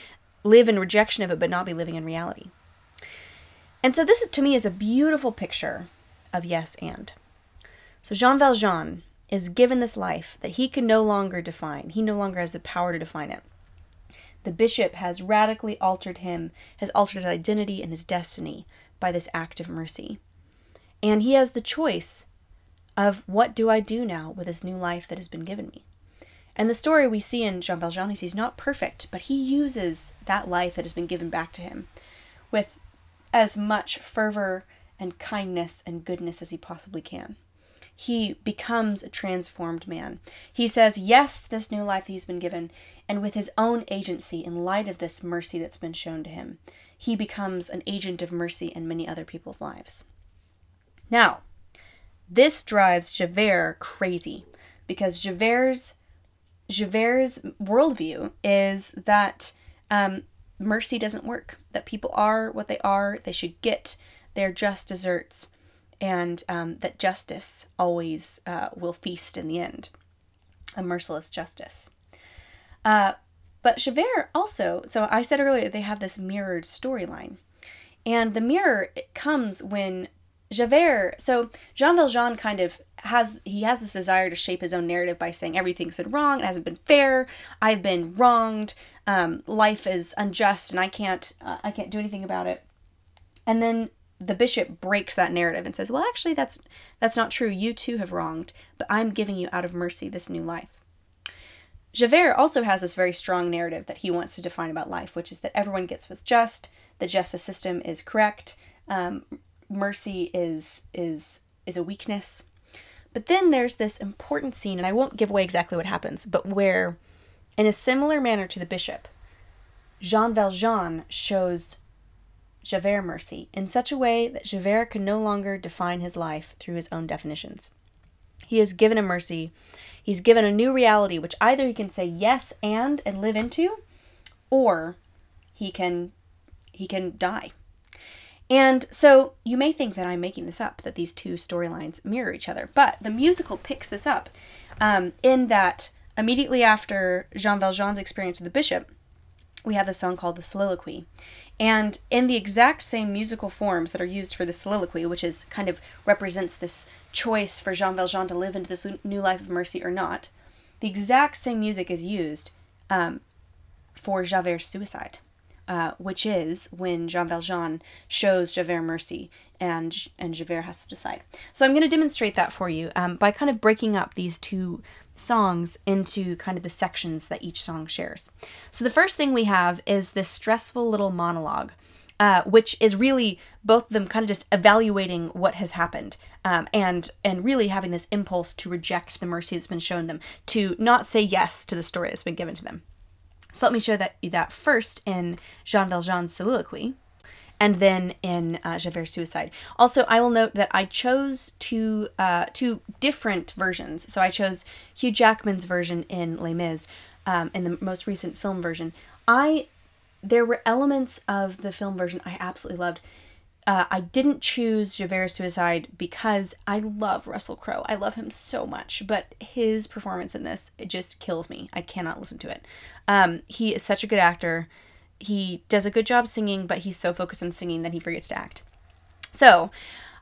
live in rejection of it but not be living in reality. And so this to me is a beautiful picture of yes and. So jean valjean is given this life that he can no longer define. He no longer has the power to define it. The bishop has radically altered him has altered his identity and his destiny by this act of mercy. And he has the choice of what do I do now with this new life that has been given me. And the story we see in Jean Valjean is not perfect, but he uses that life that has been given back to him with as much fervor and kindness and goodness as he possibly can. He becomes a transformed man. He says yes to this new life he's been given, and with his own agency, in light of this mercy that's been shown to him, he becomes an agent of mercy in many other people's lives. Now, this drives Javert crazy because Javert's Javert's worldview is that um, mercy doesn't work, that people are what they are, they should get their just deserts, and um, that justice always uh, will feast in the end. A merciless justice. Uh, but Javert also, so I said earlier, they have this mirrored storyline. And the mirror comes when Javert, so Jean Valjean kind of has he has this desire to shape his own narrative by saying everything's been wrong, it hasn't been fair, I've been wronged, um, life is unjust, and I can't uh, I can't do anything about it. And then the bishop breaks that narrative and says, "Well, actually, that's that's not true. You too have wronged, but I'm giving you out of mercy this new life." Javert also has this very strong narrative that he wants to define about life, which is that everyone gets what's just, the justice system is correct, um, mercy is is is a weakness. But then there's this important scene, and I won't give away exactly what happens, but where, in a similar manner to the bishop, Jean Valjean shows Javert mercy in such a way that Javert can no longer define his life through his own definitions. He is given a mercy. He's given a new reality, which either he can say yes and and live into, or he can he can die and so you may think that I'm making this up, that these two storylines mirror each other, but the musical picks this up um, in that immediately after Jean Valjean's experience with the bishop, we have the song called The Soliloquy. And in the exact same musical forms that are used for the soliloquy, which is kind of represents this choice for Jean Valjean to live into this new life of mercy or not, the exact same music is used um, for Javert's suicide uh, which is when Jean Valjean shows Javert mercy and and Javert has to decide. So I'm going to demonstrate that for you um, by kind of breaking up these two songs into kind of the sections that each song shares. So the first thing we have is this stressful little monologue. Uh, which is really both of them kind of just evaluating what has happened um, and and really having this impulse to reject the mercy that's been shown them to not say yes to the story that's been given to them so let me show that that first in Jean Valjean's soliloquy, and then in uh, Javert's suicide. Also, I will note that I chose two uh, two different versions. So I chose Hugh Jackman's version in Les Mis, um, in the most recent film version. I there were elements of the film version I absolutely loved. Uh, I didn't choose Javert's Suicide because I love Russell Crowe. I love him so much, but his performance in this it just kills me. I cannot listen to it. Um, he is such a good actor. He does a good job singing, but he's so focused on singing that he forgets to act. So,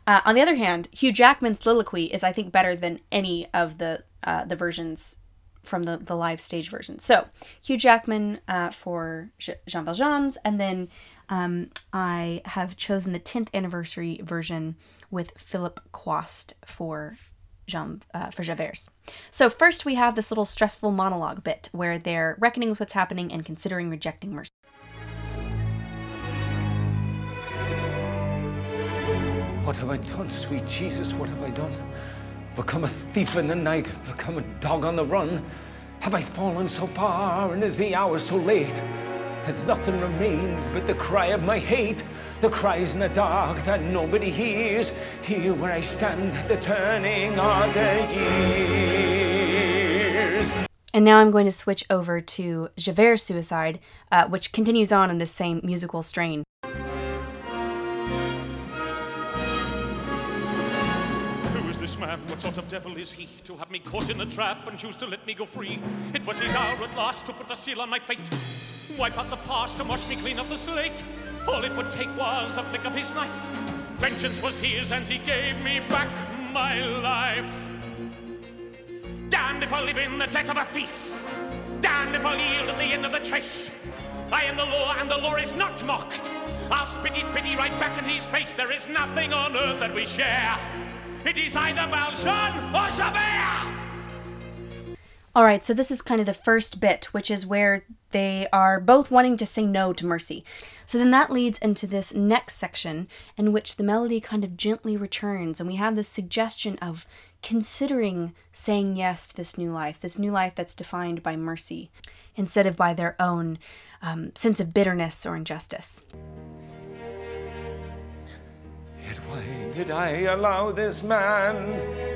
uh, on the other hand, Hugh Jackman's soliloquy is, I think, better than any of the uh, the versions from the, the live stage version. So, Hugh Jackman uh, for Jean Valjean's, and then um, I have chosen the 10th anniversary version with Philip Quast for Jean uh, for Javert's. So first we have this little stressful monologue bit where they're reckoning with what's happening and considering rejecting mercy. What have I done, sweet Jesus? What have I done? Become a thief in the night, become a dog on the run? Have I fallen so far, and is the hour so late? That nothing remains but the cry of my hate, the cries in the dark that nobody hears, here where I stand at the turning of the years. And now I'm going to switch over to Javert's Suicide, uh, which continues on in the same musical strain. Who is this man, what sort of devil is he to have me caught in a trap and choose to let me go free? It was his hour at last to put a seal on my fate, wipe out the past and wash me clean off the slate. All it would take was a flick of his knife. Vengeance was his, and he gave me back my life. Damned if I live in the debt of a thief. Damned if I yield at the end of the chase. I am the law, and the law is not mocked. I'll spit his pity right back in his face. There is nothing on earth that we share It is either Valjean or Javert! All right, so this is kind of the first bit, which is where they are both wanting to say no to mercy. So then that leads into this next section in which the melody kind of gently returns, and we have this suggestion of considering saying yes to this new life, this new life that's defined by mercy instead of by their own um, sense of bitterness or injustice. Yet why did I allow this man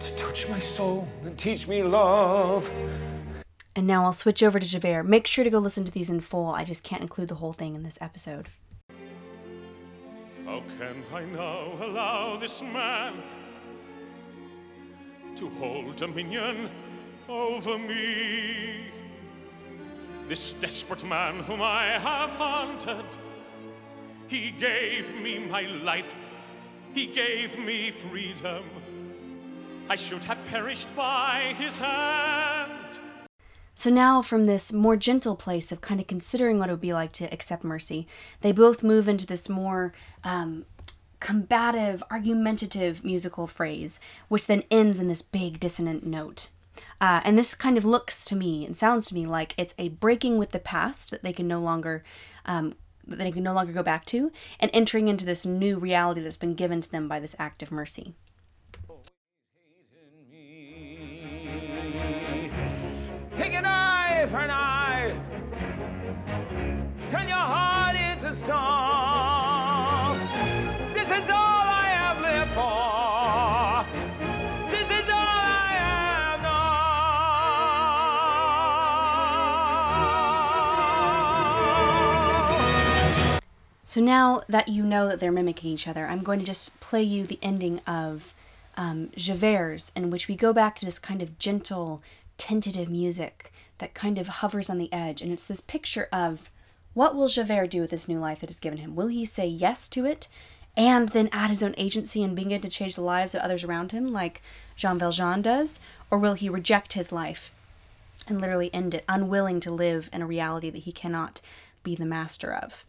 to touch my soul and teach me love? And now I'll switch over to Javert. Make sure to go listen to these in full. I just can't include the whole thing in this episode. How can I now allow this man to hold dominion over me? This desperate man whom I have hunted, he gave me my life, he gave me freedom. I should have perished by his hand. So now, from this more gentle place of kind of considering what it would be like to accept mercy, they both move into this more um, combative, argumentative musical phrase, which then ends in this big dissonant note. Uh, and this kind of looks to me and sounds to me like it's a breaking with the past that they can no longer um, that they can no longer go back to, and entering into this new reality that's been given to them by this act of mercy. An eye. Turn your heart into stone. This is all I have lived for. This is all I have known. So now that you know that they're mimicking each other, I'm going to just play you the ending of um, Javert's, in which we go back to this kind of gentle, tentative music that kind of hovers on the edge. And it's this picture of what will Javert do with this new life that is given him? Will he say yes to it and then add his own agency and begin to change the lives of others around him, like Jean Valjean does? Or will he reject his life and literally end it, unwilling to live in a reality that he cannot be the master of?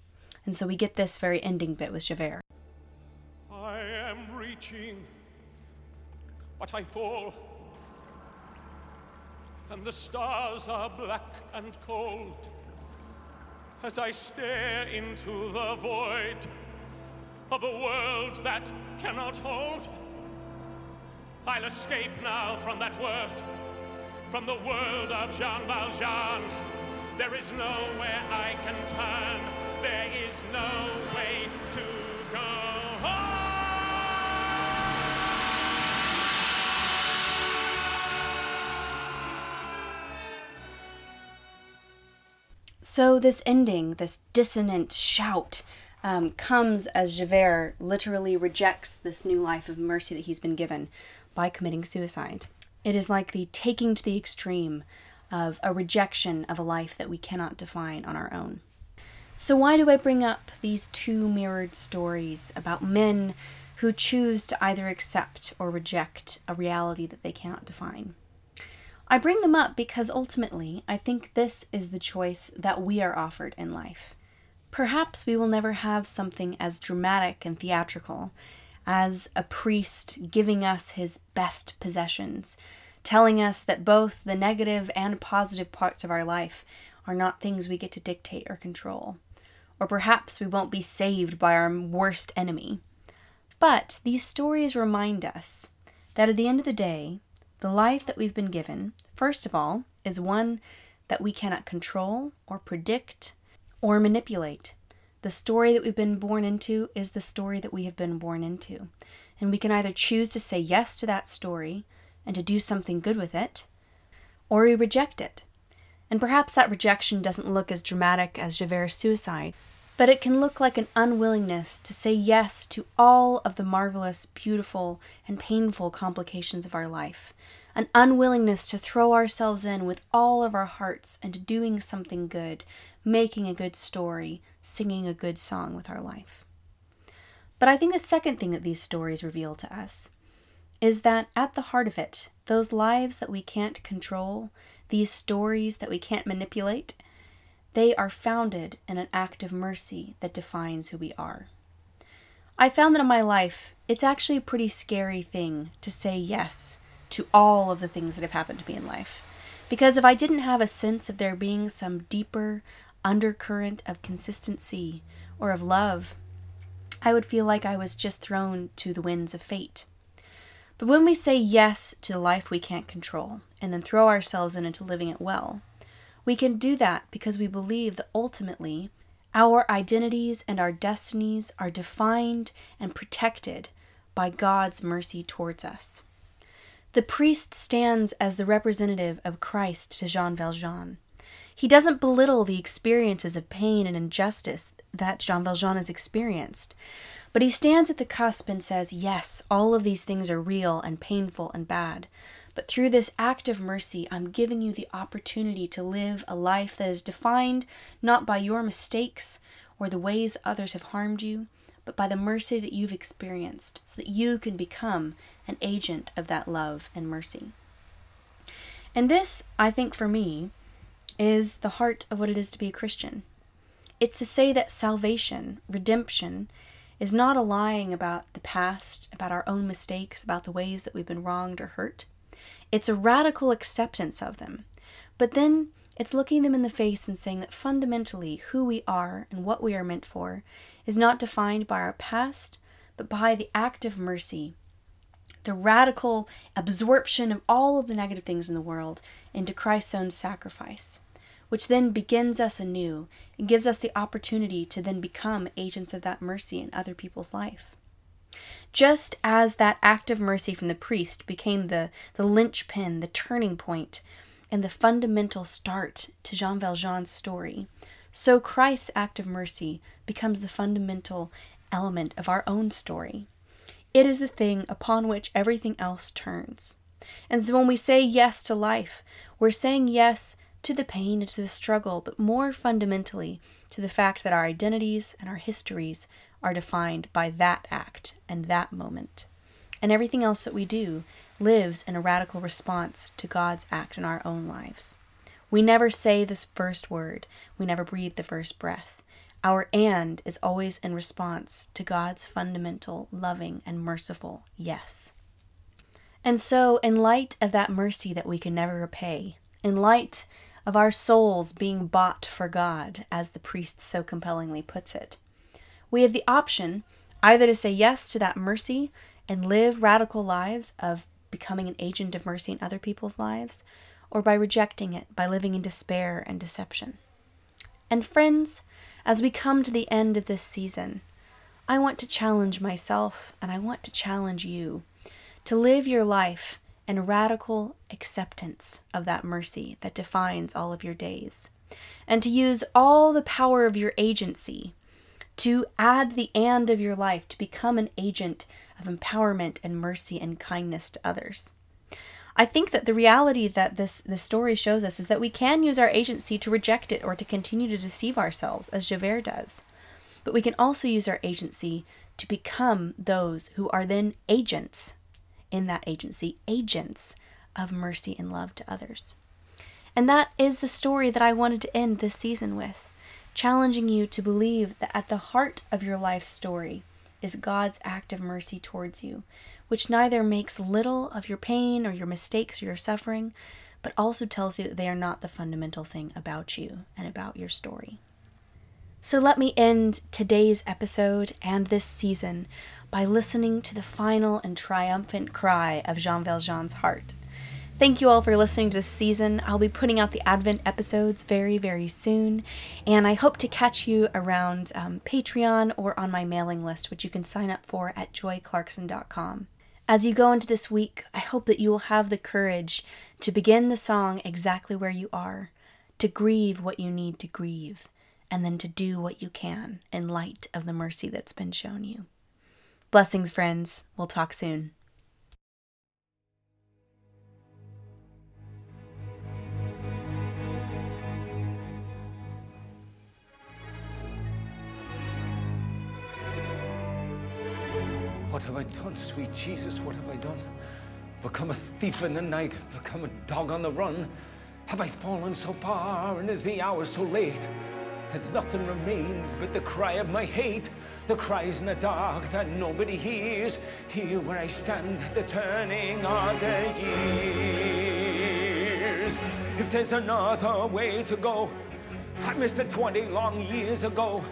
And so we get this very ending bit with Javert. I am reaching, but I fall. And the stars are black and cold as I stare into the void of a world that cannot hold. I'll escape now from that world, from the world of Jean Valjean. There is nowhere I can turn, there is no way to go. So, this ending, this dissonant shout, um, comes as Javert literally rejects this new life of mercy that he's been given by committing suicide. It is like the taking to the extreme of a rejection of a life that we cannot define on our own. So, why do I bring up these two mirrored stories about men who choose to either accept or reject a reality that they cannot define? I bring them up because ultimately I think this is the choice that we are offered in life. Perhaps we will never have something as dramatic and theatrical as a priest giving us his best possessions, telling us that both the negative and positive parts of our life are not things we get to dictate or control. Or perhaps we won't be saved by our worst enemy. But these stories remind us that at the end of the day, the life that we've been given, first of all, is one that we cannot control or predict or manipulate. The story that we've been born into is the story that we have been born into. And we can either choose to say yes to that story and to do something good with it, or we reject it. And perhaps that rejection doesn't look as dramatic as Javert's suicide, but it can look like an unwillingness to say yes to all of the marvelous, beautiful, and painful complications of our life, an unwillingness to throw ourselves in with all of our hearts into doing something good, making a good story, singing a good song with our life. But I think the second thing that these stories reveal to us is that at the heart of it, those lives that we can't control, these stories that we can't manipulate, they are founded in an act of mercy that defines who we are. I found that in my life, it's actually a pretty scary thing to say yes to all of the things that have happened to me in life. Because if I didn't have a sense of there being some deeper undercurrent of consistency or of love, I would feel like I was just thrown to the winds of fate. But when we say yes to the life we can't control and then throw ourselves in into living it well, we can do that because we believe that ultimately our identities and our destinies are defined and protected by God's mercy towards us. The priest stands as the representative of Christ to Jean Valjean. He doesn't belittle the experiences of pain and injustice that Jean Valjean has experienced, but he stands at the cusp and says, Yes, all of these things are real and painful and bad. But through this act of mercy, I'm giving you the opportunity to live a life that is defined not by your mistakes or the ways others have harmed you, but by the mercy that you've experienced, so that you can become an agent of that love and mercy. And this, I think, for me, is the heart of what it is to be a Christian. It's to say that salvation, redemption, is not a lying about the past, about our own mistakes, about the ways that we've been wronged or hurt. It's a radical acceptance of them. But then it's looking them in the face and saying that fundamentally who we are and what we are meant for is not defined by our past, but by the act of mercy, the radical absorption of all of the negative things in the world into Christ's own sacrifice which then begins us anew and gives us the opportunity to then become agents of that mercy in other people's life. Just as that act of mercy from the priest became the, the linchpin, the turning point, and the fundamental start to Jean Valjean's story, so Christ's act of mercy becomes the fundamental element of our own story. It is the thing upon which everything else turns. And so when we say yes to life, we're saying yes to the pain and to the struggle, but more fundamentally to the fact that our identities and our histories are defined by that act and that moment. And everything else that we do lives in a radical response to God's act in our own lives. We never say this first word, we never breathe the first breath. Our and is always in response to God's fundamental, loving, and merciful yes. And so, in light of that mercy that we can never repay, in light of our souls being bought for God, as the priest so compellingly puts it. We have the option either to say yes to that mercy and live radical lives of becoming an agent of mercy in other people's lives, or by rejecting it, by living in despair and deception. And friends, as we come to the end of this season, I want to challenge myself and I want to challenge you to live your life in radical acceptance of that mercy that defines all of your days, and to use all the power of your agency to add the and of your life to become an agent of empowerment and mercy and kindness to others. I think that the reality that this, this story shows us is that we can use our agency to reject it or to continue to deceive ourselves, as Javert does. But we can also use our agency to become those who are then agents in that agency, agents of mercy and love to others. And that is the story that I wanted to end this season with, challenging you to believe that at the heart of your life story is God's act of mercy towards you, which neither makes little of your pain or your mistakes or your suffering, but also tells you that they are not the fundamental thing about you and about your story. So let me end today's episode and this season by listening to the final and triumphant cry of Jean Valjean's heart. Thank you all for listening to this season. I'll be putting out the Advent episodes very, very soon, and I hope to catch you around um, Patreon or on my mailing list, which you can sign up for at joyclarkson.com. As you go into this week, I hope that you will have the courage to begin the song exactly where you are, to grieve what you need to grieve, and then to do what you can in light of the mercy that's been shown you. Blessings, friends. We'll talk soon. What have I done, sweet Jesus? What have I done? Become a thief in the night, become a dog on the run? Have I fallen so far, and is the hour so late that nothing remains but the cry of my hate, the cries in the dark that nobody hears, here where I stand at the turning of the years. If there's another way to go, I missed it 20 long years ago.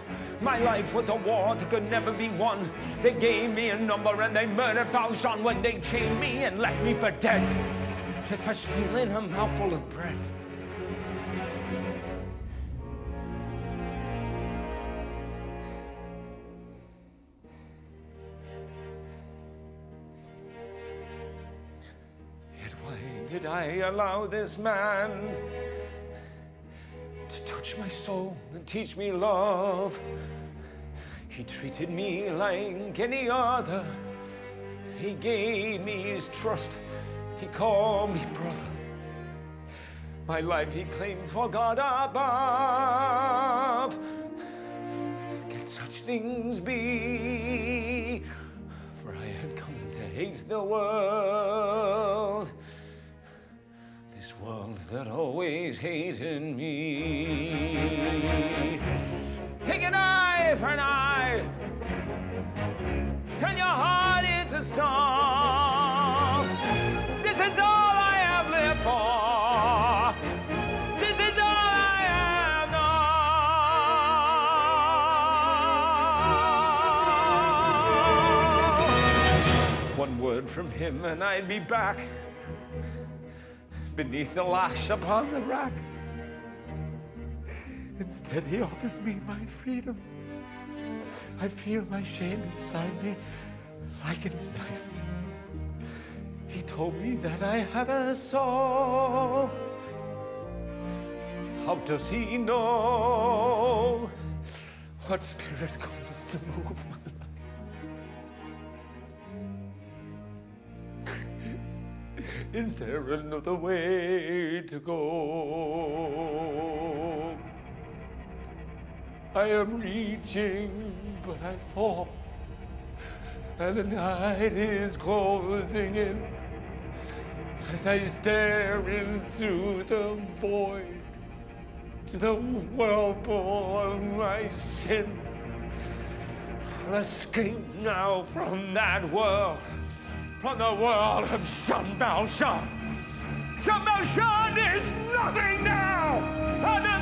My life was a war that could never be won. They gave me a number and they murdered Valjean when they chained me and left me for dead. Just for stealing a mouthful of bread. Yet why did I allow this man to touch my soul and teach me love? He treated me like any other. He gave me his trust. He called me brother. My life he claims for God above. Can such things be? For I had come to hate the world. This world that always hated and I'd be back beneath the lash upon the rack. Instead, he offers me my freedom. I feel my shame inside me like a knife. He told me that I have a soul. How does he know what spirit comes to move Is there another way to go? I am reaching, but I fall. And the night is closing in as I stare into the void, to the whirlpool of my sin. I'll escape now from that world, from the world of Jean Valjean. Jean Valjean is nothing now!